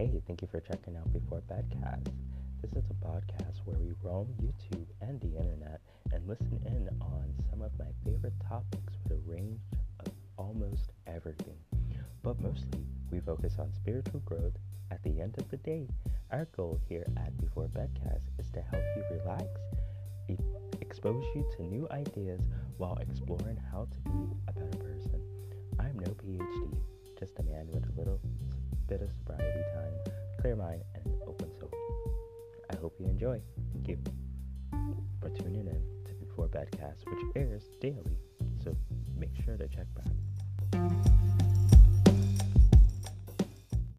Hey, thank you for checking out Before Bedcast. This is a podcast where we roam YouTube and the internet and listen in on some of my favorite topics with a range of almost everything. But mostly, we focus on spiritual growth. At the end of the day, our goal here at Before Bedcast is to help you relax, expose you to new ideas while exploring how to be a better person. I'm no PhD, just a man with a little bit of sobriety clear mind, and an open soul. I hope you enjoy. Thank you for tuning in to Before Bedcast, which airs daily. So make sure to check back.